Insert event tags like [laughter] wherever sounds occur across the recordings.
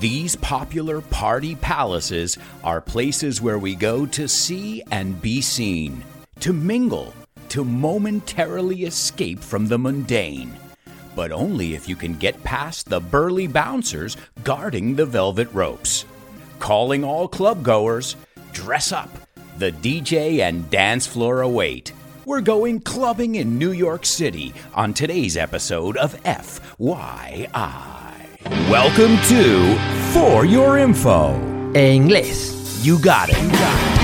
These popular party palaces are places where we go to see and be seen, to mingle, to momentarily escape from the mundane. But only if you can get past the burly bouncers guarding the velvet ropes. Calling all club goers, dress up. The DJ and dance floor await. We're going clubbing in New York City on today's episode of FYI. Welcome to For Your Info. En inglés. You got it. You got it.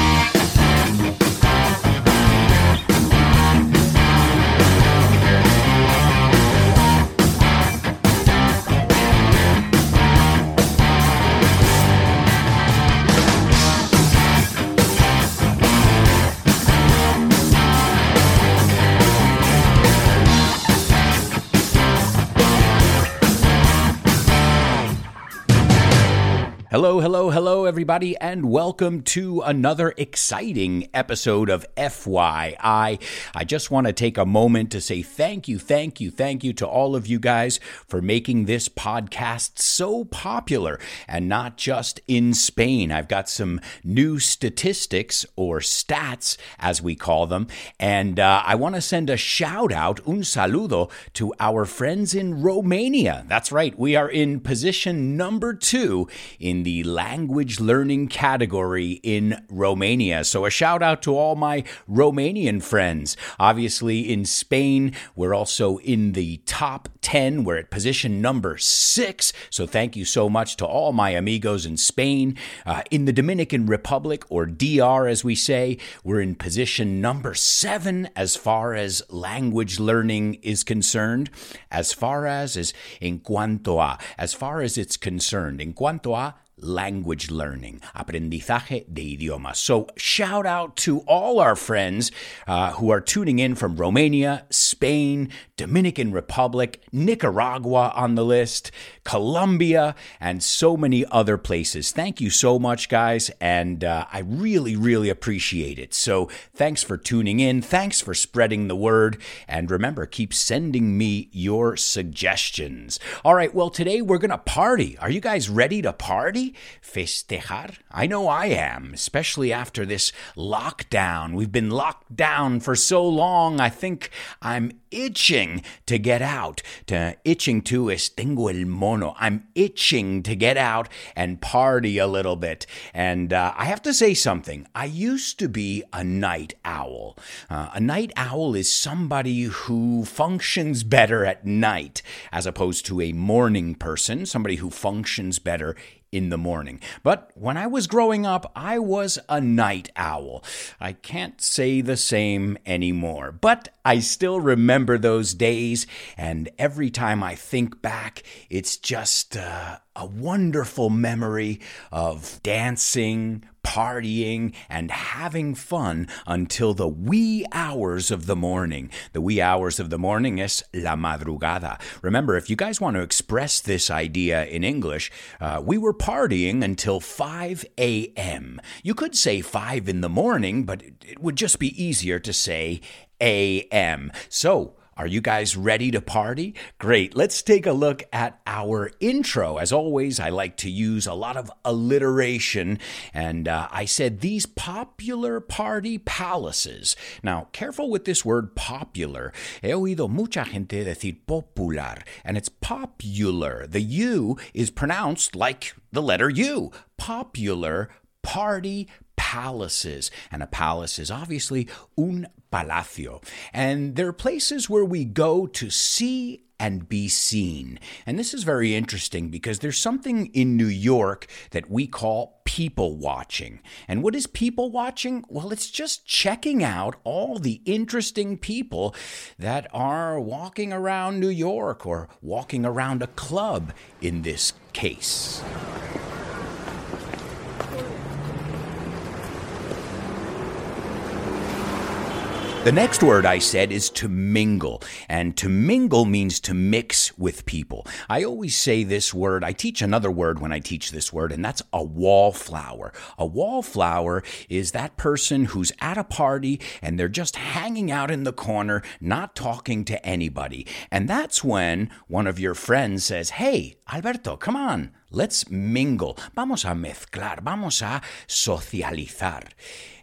Hello, hello, hello, everybody, and welcome to another exciting episode of FYI. I just want to take a moment to say thank you, thank you, thank you to all of you guys for making this podcast so popular and not just in Spain. I've got some new statistics or stats, as we call them, and uh, I want to send a shout out, un saludo, to our friends in Romania. That's right, we are in position number two in the language learning category in Romania. So a shout out to all my Romanian friends. Obviously, in Spain, we're also in the top 10. We're at position number six. So thank you so much to all my amigos in Spain. Uh, in the Dominican Republic, or DR as we say, we're in position number seven as far as language learning is concerned. As far as, is in cuanto a, as far as it's concerned, in cuanto a language learning, aprendizaje de idiomas. So, shout out to all our friends uh, who are tuning in from Romania, Spain, Dominican Republic, Nicaragua on the list, Colombia, and so many other places. Thank you so much, guys, and uh, I really, really appreciate it. So, thanks for tuning in. Thanks for spreading the word. And remember, keep sending me your suggestions. All right, well, today we're going to party. Are you guys ready to party? Festejar? I know I am, especially after this lockdown. We've been locked down for so long, I think I'm itching to get out, to itching to estengo el mono. I'm itching to get out and party a little bit. And uh, I have to say something. I used to be a night owl. Uh, a night owl is somebody who functions better at night as opposed to a morning person, somebody who functions better in the morning. But when I was growing up, I was a night owl. I can't say the same anymore, but I still remember those days, and every time I think back, it's just uh, a wonderful memory of dancing, partying, and having fun until the wee hours of the morning. The wee hours of the morning is la madrugada. Remember, if you guys want to express this idea in English, uh, we were partying until 5 a.m. You could say 5 in the morning, but it would just be easier to say a.m. So, are you guys ready to party? Great. Let's take a look at our intro. As always, I like to use a lot of alliteration, and uh, I said these popular party palaces. Now, careful with this word popular. He oído mucha gente decir popular, and it's popular. The U is pronounced like the letter U. Popular party palaces. And a palace is obviously un palacio. And they're places where we go to see and be seen. And this is very interesting because there's something in New York that we call people watching. And what is people watching? Well, it's just checking out all the interesting people that are walking around New York or walking around a club in this case. The next word I said is to mingle, and to mingle means to mix with people. I always say this word, I teach another word when I teach this word, and that's a wallflower. A wallflower is that person who's at a party and they're just hanging out in the corner, not talking to anybody. And that's when one of your friends says, Hey, Alberto, come on, let's mingle. Vamos a mezclar, vamos a socializar.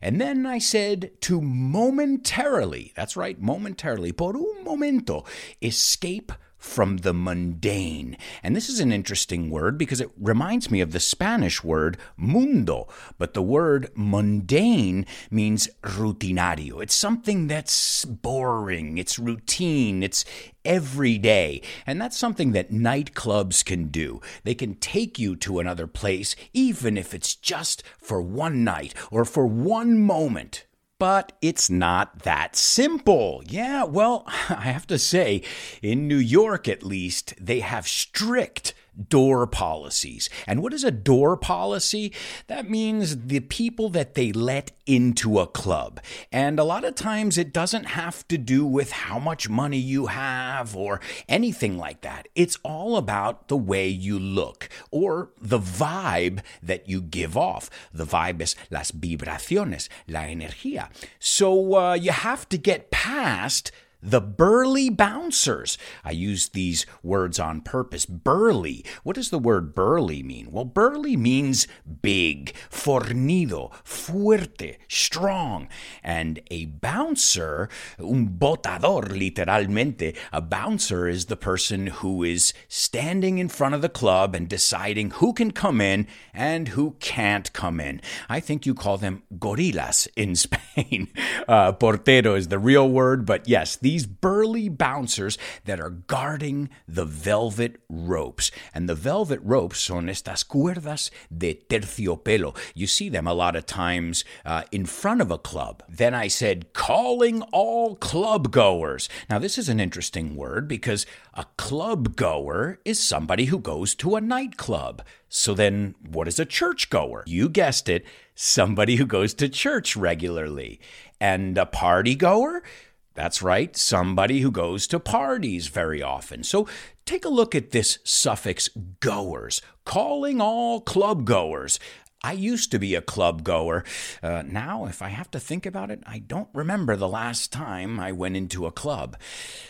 And then I said to momentarily, that's right, momentarily, por un momento, escape from the mundane. And this is an interesting word because it reminds me of the Spanish word mundo, but the word mundane means rutinario. It's something that's boring, it's routine, it's every day. And that's something that nightclubs can do. They can take you to another place, even if it's just for one night or for one moment. But it's not that simple. Yeah, well, [laughs] I have to say, in New York at least, they have strict door policies. And what is a door policy? That means the people that they let into a club. And a lot of times it doesn't have to do with how much money you have or anything like that. It's all about the way you look or the vibe that you give off. The vibe is las vibraciones, la energía. So uh, you have to get past the burly bouncers. I use these words on purpose. Burly. What does the word burly mean? Well, burly means big, fornido, fuerte, strong. And a bouncer, un botador, literalmente, a bouncer is the person who is standing in front of the club and deciding who can come in and who can't come in. I think you call them gorillas in [laughs] Spain. Uh, portero is the real word, but yes, these burly bouncers that are guarding the velvet ropes. And the velvet ropes son estas cuerdas de terciopelo. You see them a lot of times uh, in front of a club. Then I said, calling all club goers. Now, this is an interesting word because a club goer is somebody who goes to a nightclub. So then, what is a churchgoer? You guessed it, somebody who goes to church regularly. And a party goer? That's right, somebody who goes to parties very often. So take a look at this suffix goers, calling all club goers. I used to be a club goer. Uh, now, if I have to think about it, I don't remember the last time I went into a club.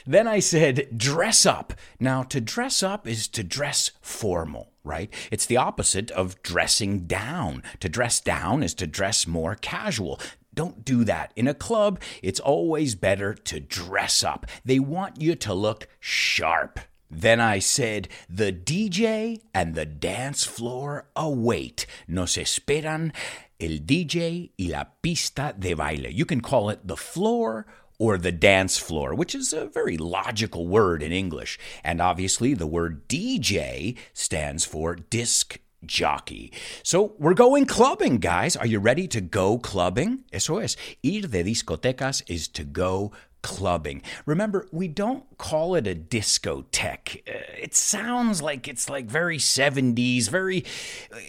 Then I said, dress up. Now, to dress up is to dress formal, right? It's the opposite of dressing down. To dress down is to dress more casual. Don't do that. In a club, it's always better to dress up. They want you to look sharp. Then I said, The DJ and the dance floor await. Nos esperan el DJ y la pista de baile. You can call it the floor or the dance floor, which is a very logical word in English. And obviously, the word DJ stands for disc jockey. So we're going clubbing, guys. Are you ready to go clubbing? Eso es. Ir de discotecas is to go clubbing. Remember, we don't call it a discotheque. Uh, it sounds like it's like very 70s, very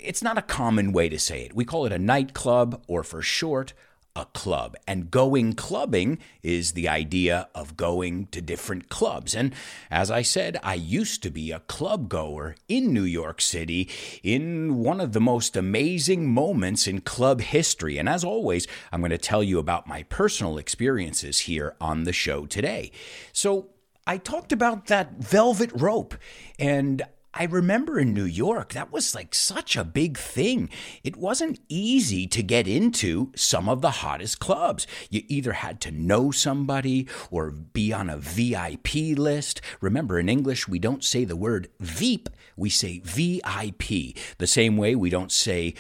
it's not a common way to say it. We call it a nightclub or for short a club. And going clubbing is the idea of going to different clubs. And as I said, I used to be a club goer in New York City in one of the most amazing moments in club history. And as always, I'm going to tell you about my personal experiences here on the show today. So, I talked about that velvet rope, and I remember in New York, that was like such a big thing. It wasn't easy to get into some of the hottest clubs. You either had to know somebody or be on a VIP list. Remember, in English, we don't say the word Veep, we say VIP. The same way we don't say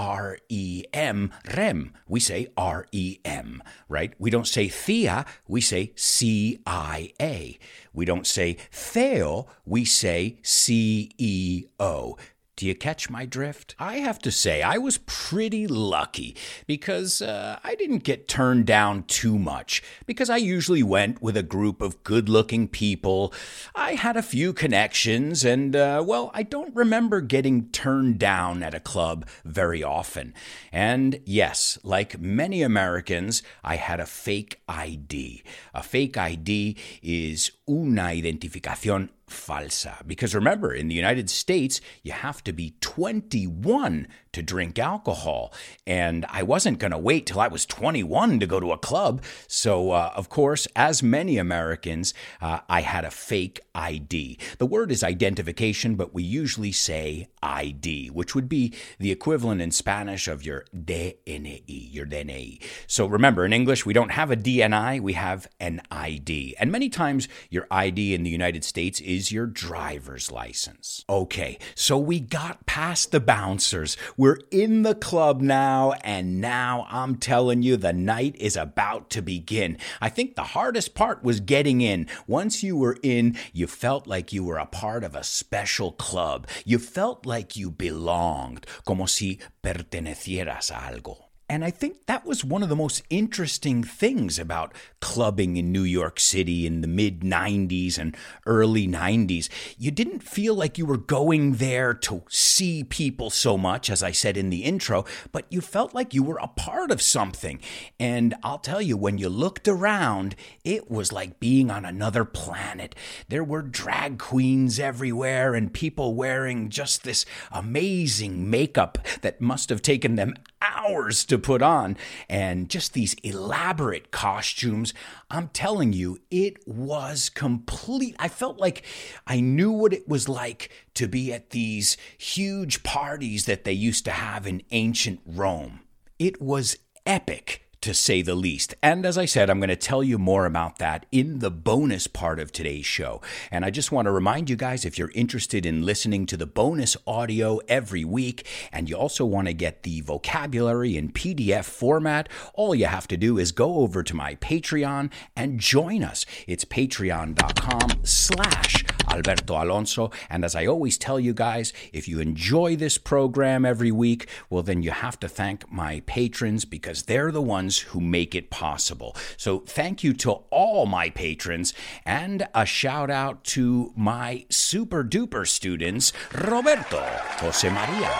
R E M, REM. We say R E M, right? We don't say Thea, we say C I A. We don't say Theo, we say C E O. Do you catch my drift? I have to say, I was pretty lucky because uh, I didn't get turned down too much because I usually went with a group of good looking people. I had a few connections, and uh, well, I don't remember getting turned down at a club very often. And yes, like many Americans, I had a fake ID. A fake ID is una identificación falsa. Because remember, in the United States, you have to be 21 to drink alcohol. And I wasn't going to wait till I was 21 to go to a club. So, uh, of course, as many Americans, uh, I had a fake ID. The word is identification, but we usually say ID, which would be the equivalent in Spanish of your DNI, your DNI. So remember, in English, we don't have a DNI, we have an ID. And many times, your ID in the United States is your driver's license. Okay, so we got past the bouncers. We're in the club now, and now I'm telling you, the night is about to begin. I think the hardest part was getting in. Once you were in, you felt like you were a part of a special club. You felt like you belonged, como si pertenecieras a algo. And I think that was one of the most interesting things about clubbing in New York City in the mid 90s and early 90s. You didn't feel like you were going there to see people so much, as I said in the intro, but you felt like you were a part of something. And I'll tell you, when you looked around, it was like being on another planet. There were drag queens everywhere and people wearing just this amazing makeup that must have taken them hours to put on and just these elaborate costumes. I'm telling you, it was complete. I felt like I knew what it was like to be at these huge parties that they used to have in ancient Rome. It was epic to say the least. And as I said, I'm going to tell you more about that in the bonus part of today's show. And I just want to remind you guys if you're interested in listening to the bonus audio every week and you also want to get the vocabulary in PDF format, all you have to do is go over to my Patreon and join us. It's patreon.com slash Alberto Alonso. And as I always tell you guys, if you enjoy this program every week, well, then you have to thank my patrons because they're the ones who make it possible. So thank you to all my patrons and a shout out to my super duper students Roberto, Jose Maria,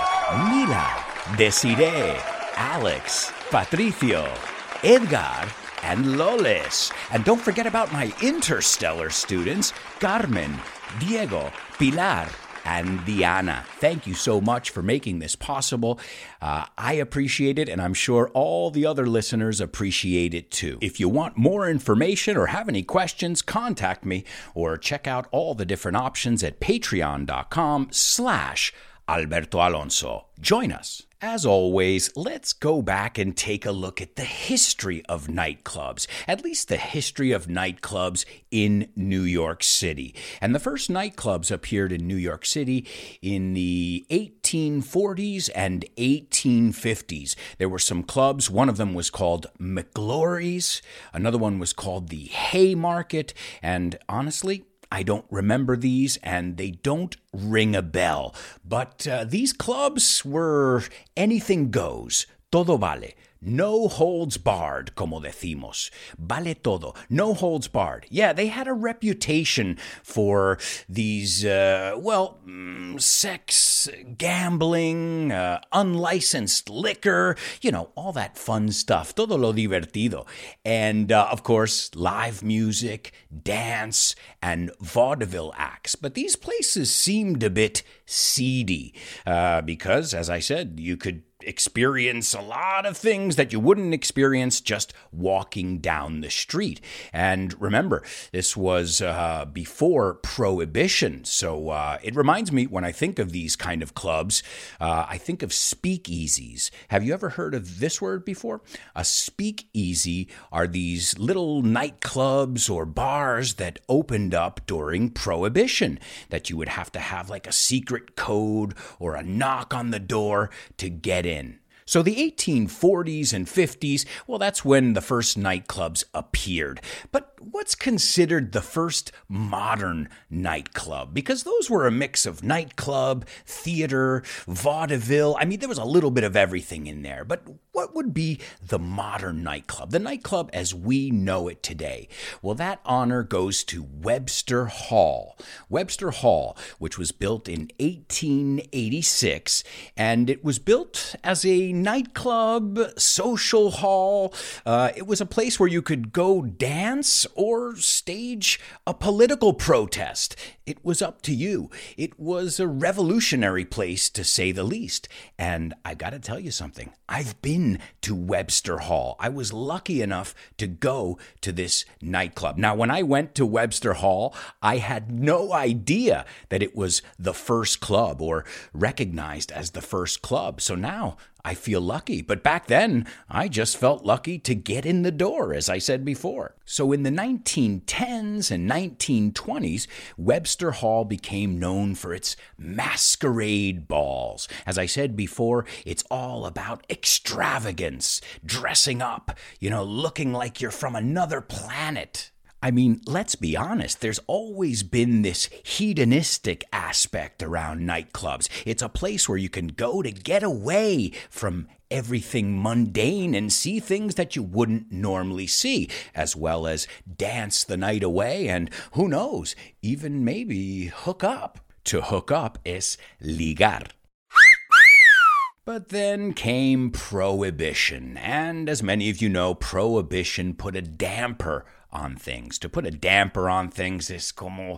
Mila, Desiree, Alex, Patricio, Edgar, and Loles. And don't forget about my interstellar students, Carmen, Diego, Pilar, and Diana. Thank you so much for making this possible. Uh, I appreciate it, and I'm sure all the other listeners appreciate it too. If you want more information or have any questions, contact me or check out all the different options at patreon.com slash Alberto Alonso. Join us. As always, let's go back and take a look at the history of nightclubs, at least the history of nightclubs in New York City. And the first nightclubs appeared in New York City in the 1840s and 1850s. There were some clubs, one of them was called McGlory's, another one was called the Haymarket, and honestly, I don't remember these and they don't ring a bell. But uh, these clubs were anything goes, todo vale. No holds barred, como decimos. Vale todo. No holds barred. Yeah, they had a reputation for these, uh, well, mm, sex, gambling, uh, unlicensed liquor, you know, all that fun stuff. Todo lo divertido. And, uh, of course, live music, dance, and vaudeville acts. But these places seemed a bit seedy uh, because, as I said, you could experience a lot of things that you wouldn't experience just walking down the street. And remember, this was uh, before Prohibition. So uh, it reminds me when I think of these kind of clubs, uh, I think of speakeasies. Have you ever heard of this word before? A speakeasy are these little nightclubs or bars that opened up during Prohibition that you would have to have like a secret code or a knock on the door to get in in. So the 1840s and 50s, well, that's when the first nightclubs appeared. But what's considered the first modern nightclub? Because those were a mix of nightclub, theater, vaudeville. I mean, there was a little bit of everything in there. But what would be the modern nightclub? The nightclub as we know it today? Well, that honor goes to Webster Hall. Webster Hall, which was built in 1886, and it was built as a nightclub, social hall. Uh, it was a place where you could go dance or stage a political protest. It was up to you. It was a revolutionary place, to say the least. And I got to tell you something. I've been to Webster Hall. I was lucky enough to go to this nightclub. Now, when I went to Webster Hall, I had no idea that it was the first club or recognized as the first club. So now I feel lucky. But back then, I just felt lucky to get in the door, as I said before. So in the 1910s and 1920s, Webster Hall became known for its masquerade balls. As I said before, it's all about extravagance, dressing up, you know, looking like you're from another planet. I mean, let's be honest, there's always been this hedonistic aspect around nightclubs. It's a place where you can go to get away from everything mundane and see things that you wouldn't normally see, as well as dance the night away and, who knows, even maybe hook up. To hook up is ligar. But then came Prohibition, and as many of you know, Prohibition put a damper on things. To put a damper on things is como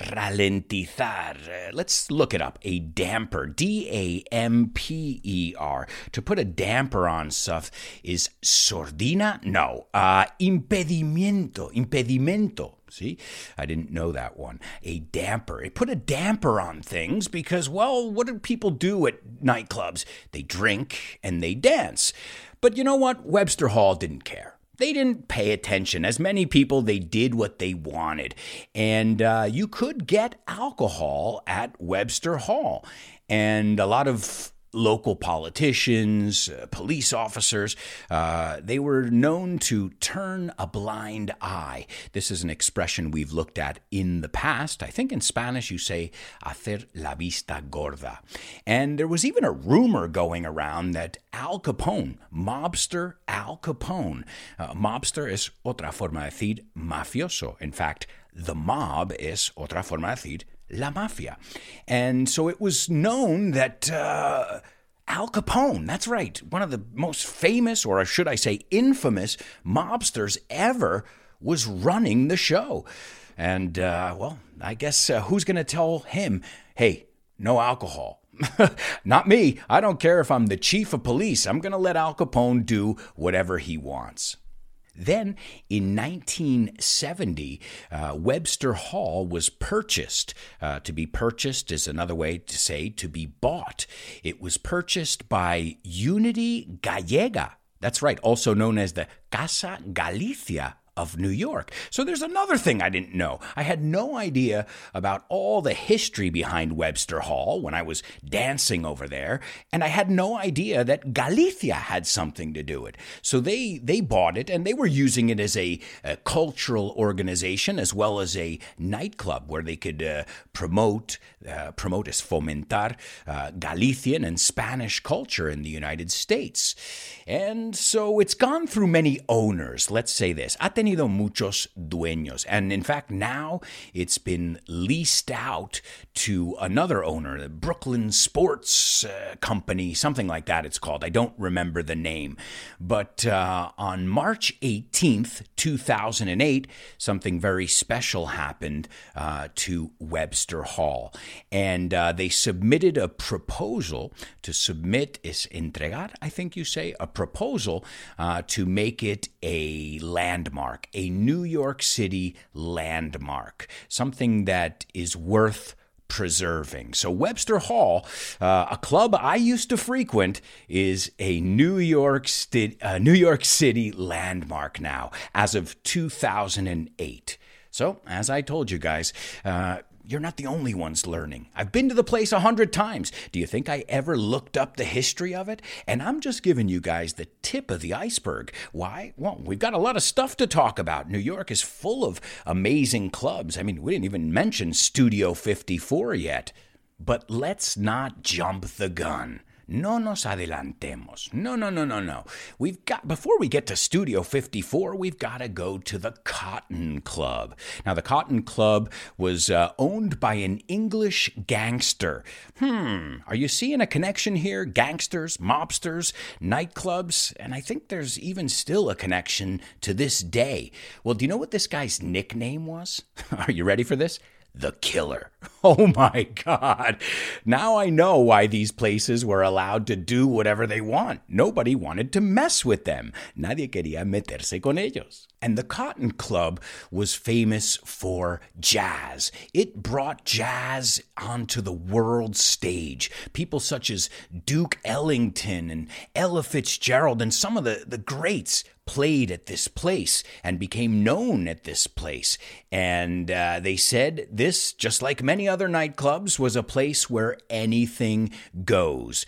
ralentizar. Let's look it up. A damper, D A M P E R. To put a damper on stuff is sordina? No, uh, impedimento, impedimento. See, I didn't know that one. A damper. It put a damper on things because, well, what do people do at nightclubs? They drink and they dance. But you know what? Webster Hall didn't care they didn't pay attention. As many people, they did what they wanted. And uh, you could get alcohol at Webster Hall. And a lot of local politicians, uh, police officers. Uh, they were known to turn a blind eye. This is an expression we've looked at in the past. I think in Spanish you say hacer la vista gorda. And there was even a rumor going around that Al Capone, mobster Al Capone, uh, mobster es otra forma de decir mafioso. In fact, the mob is otra forma de decir La Mafia. And so it was known that uh, Al Capone, that's right, one of the most famous, or should I say infamous, mobsters ever, was running the show. And, uh, well, I guess uh, who's going to tell him, hey, no alcohol? [laughs] Not me. I don't care if I'm the chief of police. I'm going to let Al Capone do whatever he wants. Then in 1970, uh, Webster Hall was purchased. Uh, to be purchased is another way to say to be bought. It was purchased by Unity Gallega. That's right, also known as the Casa Galicia of New York. So there's another thing I didn't know. I had no idea about all the history behind Webster Hall when I was dancing over there, and I had no idea that Galicia had something to do it. So they they bought it and they were using it as a, a cultural organization as well as a nightclub where they could uh, promote uh, promote as fomentar uh, Galician and Spanish culture in the United States. And so it's gone through many owners. Let's say this tenido muchos dueños. And in fact, now it's been leased out to another owner, the Brooklyn Sports uh, Company, something like that it's called. I don't remember the name. But uh, on March 18th, 2008, something very special happened uh, to Webster Hall. And uh, they submitted a proposal to submit, is entregar, I think you say, a proposal uh, to make it a landmark landmark, a New York City landmark, something that is worth preserving. So, Webster Hall, uh, a club I used to frequent, is a New York, Sti- uh, New York City landmark now, as of 2008. So, as I told you guys, uh, you're not the only ones learning. I've been to the place a hundred times. Do you think I ever looked up the history of it? And I'm just giving you guys the tip of the iceberg. Why? Well, we've got a lot of stuff to talk about. New York is full of amazing clubs. I mean, we didn't even mention Studio 54 yet. But let's not jump the gun. No nos adelantemos. No, no, no, no, no. We've got, before we get to Studio 54, we've got to go to the Cotton Club. Now, the Cotton Club was uh, owned by an English gangster. Hmm, are you seeing a connection here? Gangsters, mobsters, nightclubs, and I think there's even still a connection to this day. Well, do you know what this guy's nickname was? [laughs] Are you ready for this? The killer. [laughs] Oh my God. Now I know why these places were allowed to do whatever they want. Nobody wanted to mess with them. Nadie quería meterse con ellos. And the Cotton Club was famous for jazz. It brought jazz onto the world stage. People such as Duke Ellington and Ella Fitzgerald and some of the, the greats played at this place and became known at this place. And uh, they said this, just like many other nightclubs, was a place where anything goes.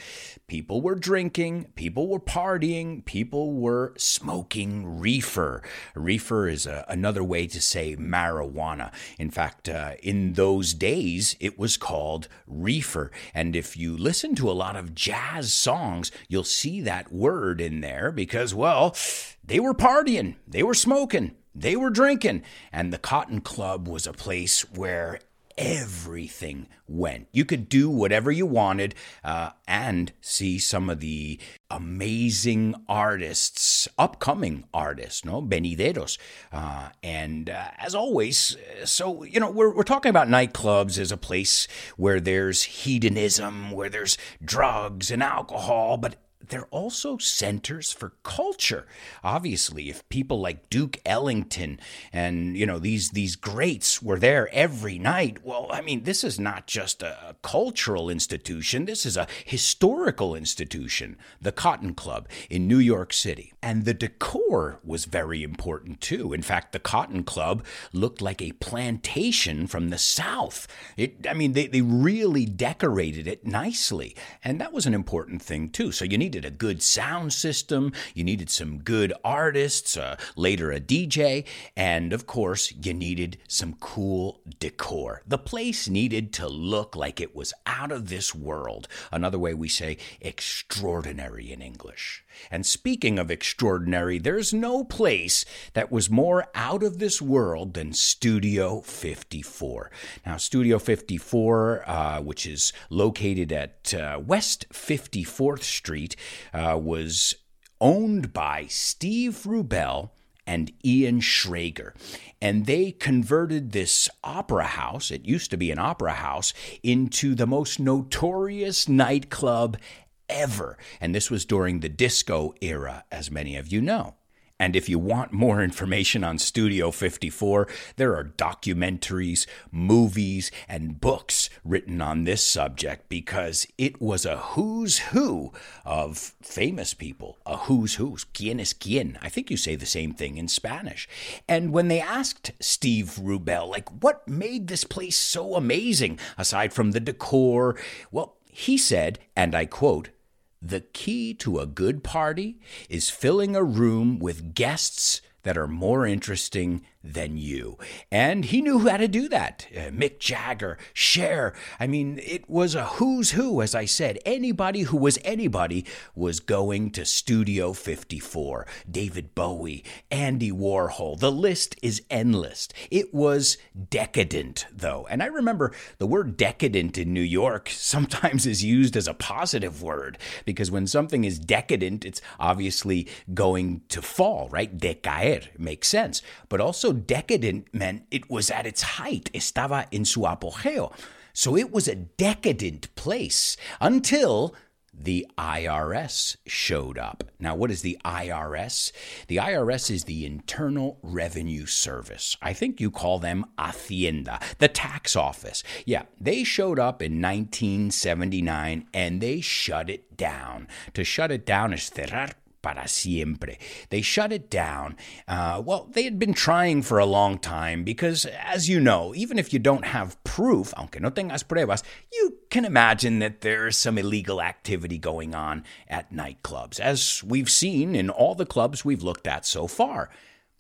People were drinking, people were partying, people were smoking reefer. Reefer is a, another way to say marijuana. In fact, uh, in those days, it was called reefer. And if you listen to a lot of jazz songs, you'll see that word in there because, well, they were partying, they were smoking, they were drinking. And the Cotton Club was a place where everything went. You could do whatever you wanted uh, and see some of the amazing artists, upcoming artists, no venideros. Uh, and uh, as always, so you know, we're we're talking about nightclubs as a place where there's hedonism, where there's drugs and alcohol, but they're also centers for culture. Obviously, if people like Duke Ellington and you know these these greats were there every night, well, I mean, this is not just a cultural institution. This is a historical institution, the Cotton Club in New York City. And the decor was very important too. In fact, the Cotton Club looked like a plantation from the South. It, I mean, they, they really decorated it nicely. And that was an important thing too. So you need needed a good sound system, you needed some good artists, uh, later a DJ, and of course, you needed some cool decor. The place needed to look like it was out of this world. Another way we say extraordinary in English. And speaking of extraordinary, there's no place that was more out of this world than Studio 54. Now, Studio 54, uh, which is located at uh, West 54th Street, uh, was owned by Steve Rubell and Ian Schrager. And they converted this opera house, it used to be an opera house, into the most notorious nightclub ever. And this was during the disco era, as many of you know. And if you want more information on Studio 54, there are documentaries, movies, and books written on this subject because it was a who's who of famous people. A who's who. Quien es quien. I think you say the same thing in Spanish. And when they asked Steve Rubell, like, what made this place so amazing aside from the decor? Well, he said, and I quote, the key to a good party is filling a room with guests that are more interesting than you. And he knew how to do that. Uh, Mick Jagger, Cher. I mean, it was a who's who, as I said. Anybody who was anybody was going to Studio 54. David Bowie, Andy Warhol. The list is endless. It was decadent, though. And I remember the word decadent in New York [laughs] sometimes is used as a positive word because when something is decadent, it's obviously going to fall, right? Decaer makes sense. But also, decadent meant it was at its height, estaba en su apogeo. So it was a decadent place until the IRS showed up. Now, what is the IRS? The IRS is the Internal Revenue Service. I think you call them Hacienda, the tax office. Yeah, they showed up in 1979 and they shut it down. To shut it down is cerrar para siempre. They shut it down. Uh, well, they had been trying for a long time because, as you know, even if you don't have proof, aunque no tengas pruebas, you can imagine that there's some illegal activity going on at nightclubs, as we've seen in all the clubs we've looked at so far.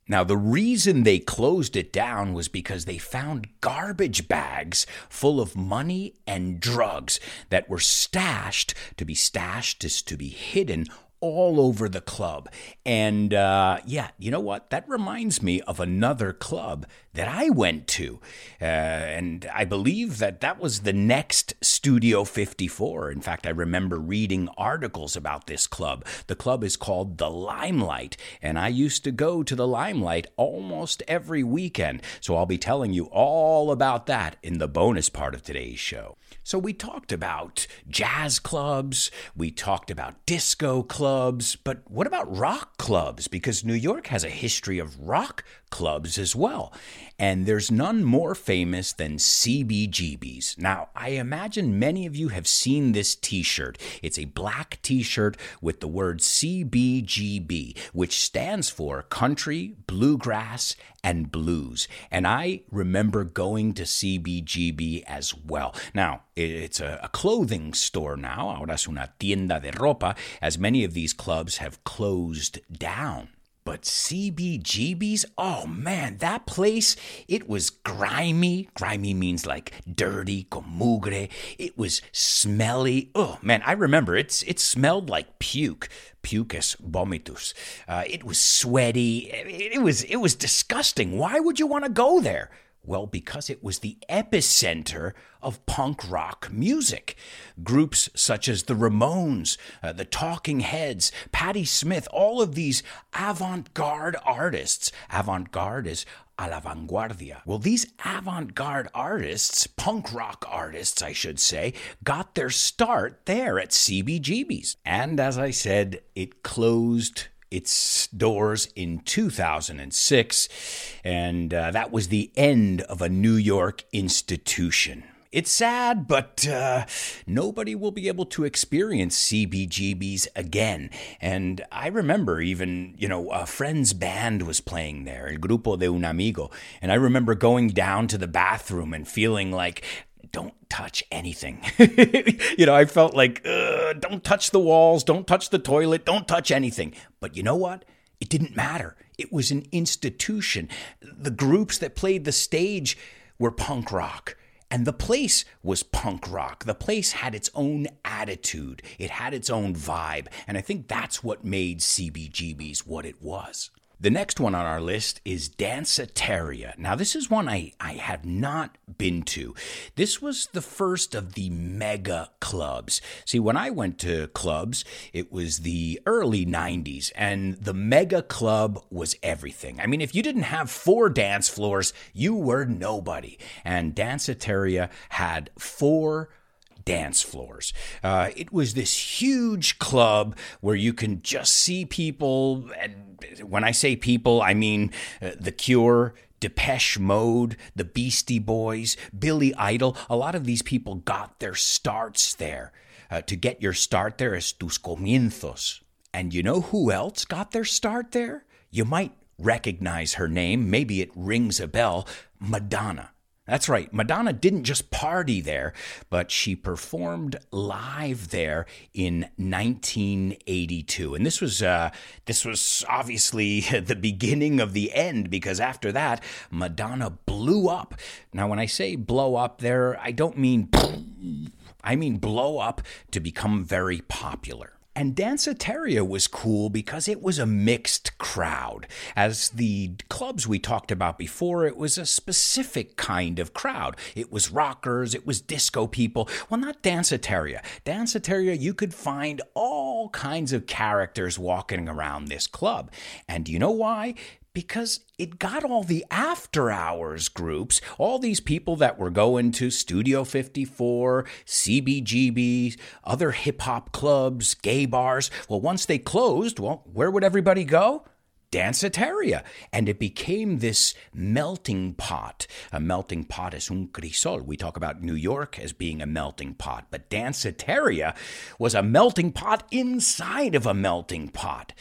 Now, the reason they closed it down was because they found garbage bags full of money and drugs that were stashed. To be stashed is to be hidden all over the club. And uh, yeah, you know what? That reminds me of another club that I went to. Uh, and I believe that that was the next Studio 54. In fact, I remember reading articles about this club. The club is called The Limelight. And I used to go to The Limelight almost every weekend. So I'll be telling you all about that in the bonus part of today's show. So we talked about jazz clubs, we talked about disco clubs, but what about rock clubs? Because New York has a history of rock clubs as well. And there's none more famous than CBGB's. Now, I imagine many of you have seen this t shirt. It's a black t shirt with the word CBGB, which stands for Country, Bluegrass, and Blues. And I remember going to CBGB as well. Now, it's a, clothing store now. Ahora es una tienda de ropa, as many of these clubs have closed down. But CBGB's, oh man, that place, it was grimy. Grimy means like dirty, comugre. It was smelly. Oh man, I remember it's it smelled like puke. Pucus vomitus. Uh, it was sweaty. It, it was it was disgusting. Why would you want to go there? Well, because it was the epicenter of punk rock music. Groups such as the Ramones, uh, the Talking Heads, Patti Smith, all of these avant garde artists. Avant garde is a la vanguardia. Well, these avant garde artists, punk rock artists, I should say, got their start there at CBGB's. And as I said, it closed its doors in 2006, and uh, that was the end of a New York institution. It's sad, but uh, nobody will be able to experience CBGBs again. And I remember even, you know, a friend's band was playing there, El Grupo de un Amigo. And I remember going down to the bathroom and feeling like don't touch anything. [laughs] you know, I felt like, don't touch the walls, don't touch the toilet, don't touch anything. But you know what? It didn't matter. It was an institution. The groups that played the stage were punk rock. And the place was punk rock. The place had its own attitude, it had its own vibe. And I think that's what made CBGB's what it was. The next one on our list is Danceteria. Now, this is one I, I have not been to. This was the first of the mega clubs. See, when I went to clubs, it was the early 90s, and the mega club was everything. I mean, if you didn't have four dance floors, you were nobody. And Danceteria had four dance floors. Uh, it was this huge club where you can just see people, and when I say people, I mean uh, The Cure. Depeche Mode, the Beastie Boys, Billy Idol, a lot of these people got their starts there. Uh, to get your start there is tus comienzos. And you know who else got their start there? You might recognize her name, maybe it rings a bell Madonna. That's right. Madonna didn't just party there, but she performed live there in 1982. And this was uh, this was obviously [laughs] the beginning of the end because after that, Madonna blew up. Now, when I say blow up there, I don't mean [laughs] I mean blow up to become very popular. And Danceteria was cool because it was a mixed crowd. As the clubs we talked about before, it was a specific kind of crowd. It was rockers, it was disco people. Well, not Danceteria. Danceteria, you could find all kinds of characters walking around this club. And do you know why? Because it got all the after hours groups, all these people that were going to Studio 54, CBGB, other hip hop clubs, gay bars. Well, once they closed, well, where would everybody go? Danceteria. And it became this melting pot. A melting pot is un crisol. We talk about New York as being a melting pot, but danceteria was a melting pot inside of a melting pot.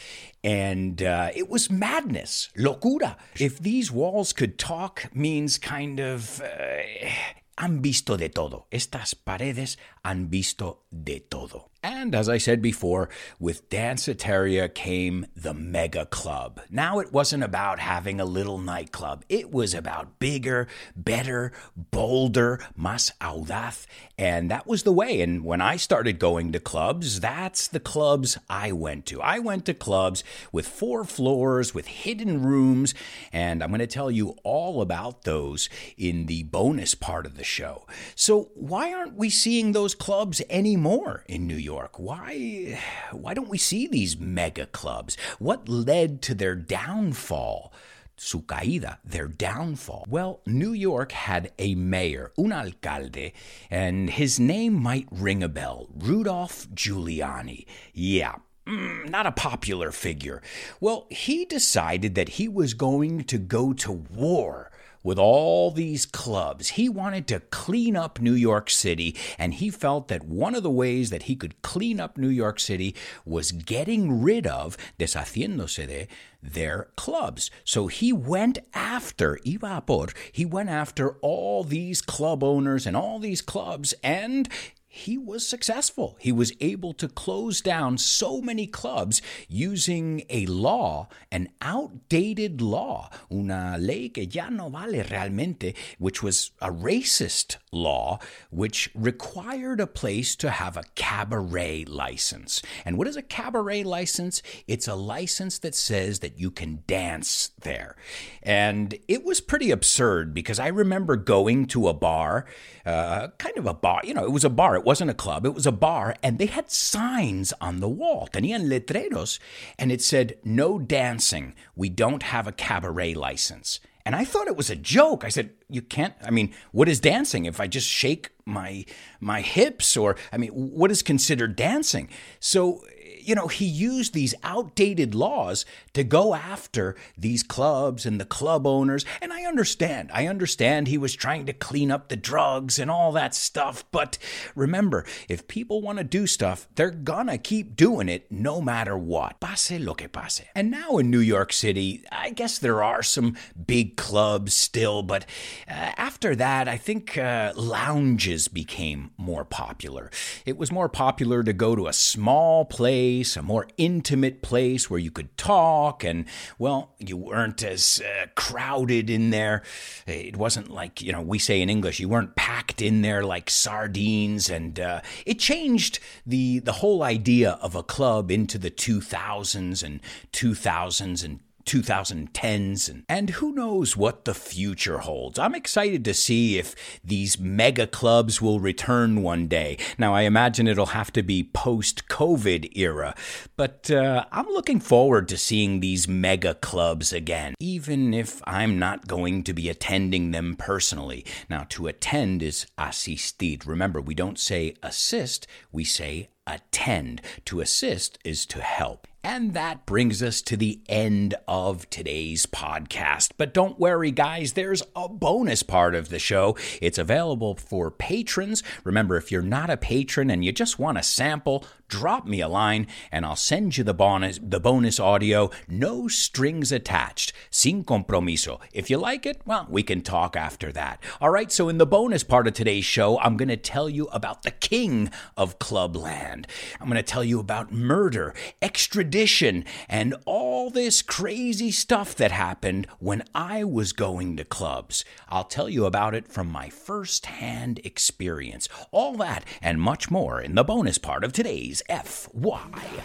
And uh, it was madness, locura. If these walls could talk, means kind of. Uh, han visto de todo. Estas paredes han visto de todo. And as I said before, with Danceteria came the Mega Club. Now it wasn't about having a little nightclub. It was about bigger, better, bolder, más audaz. And that was the way. And when I started going to clubs, that's the clubs I went to. I went to clubs with four floors, with hidden rooms. And I'm going to tell you all about those in the bonus part of the show. So why aren't we seeing those clubs anymore in New York? York. Why why don't we see these mega clubs? What led to their downfall? Su caída, their downfall. Well, New York had a mayor, un alcalde, and his name might ring a bell Rudolph Giuliani. Yeah, Mm, not a popular figure. Well, he decided that he was going to go to war with all these clubs. He wanted to clean up New York City, and he felt that one of the ways that he could clean up New York City was getting rid of, deshaciéndose de, their clubs. So he went after, iba por, he went after all these club owners and all these clubs, and he was successful. He was able to close down so many clubs using a law, an outdated law, una ley que ya no vale realmente, which was a racist law, which required a place to have a cabaret license. And what is a cabaret license? It's a license that says that you can dance there. And it was pretty absurd because I remember going to a bar, uh, kind of a bar, you know, it was a bar. It wasn't a club, it was a bar, and they had signs on the wall. Tenían letreros, and it said, No dancing. We don't have a cabaret license. And I thought it was a joke. I said, "You can't. I mean, what is dancing? If I just shake my my hips, or I mean, what is considered dancing?" So you know, he used these outdated laws to go after these clubs and the club owners. And I understand. I understand he was trying to clean up the drugs and all that stuff. But remember, if people want to do stuff, they're gonna keep doing it no matter what. Pase lo que pase. And now in New York City, I guess there are some big clubs still, but uh, after that, I think uh, lounges became more popular. It was more popular to go to a small place place, a more intimate place where you could talk, and well, you weren't as uh, crowded in there. It wasn't like, you know, we say in English, you weren't packed in there like sardines, and uh, it changed the, the whole idea of a club into the 2000s and 2000s and 2010s, and, and who knows what the future holds. I'm excited to see if these mega clubs will return one day. Now, I imagine it'll have to be post COVID era, but uh, I'm looking forward to seeing these mega clubs again, even if I'm not going to be attending them personally. Now, to attend is asistir. Remember, we don't say assist, we say attend. To assist is to help. And that brings us to the end of today's podcast. But don't worry, guys, there's a bonus part of the show. It's available for patrons. Remember, if you're not a patron and you just want a sample, drop me a line and I'll send you the bonus the bonus audio, no strings attached, sin compromiso. If you like it, well, we can talk after that. All right, so in the bonus part of today's show, I'm going to tell you about the king of Clubland. I'm going to tell you about murder, extradition, and all this crazy stuff that happened when I was going to clubs. I'll tell you about it from my first-hand experience. All that and much more in the bonus part of today's F Y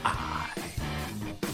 I.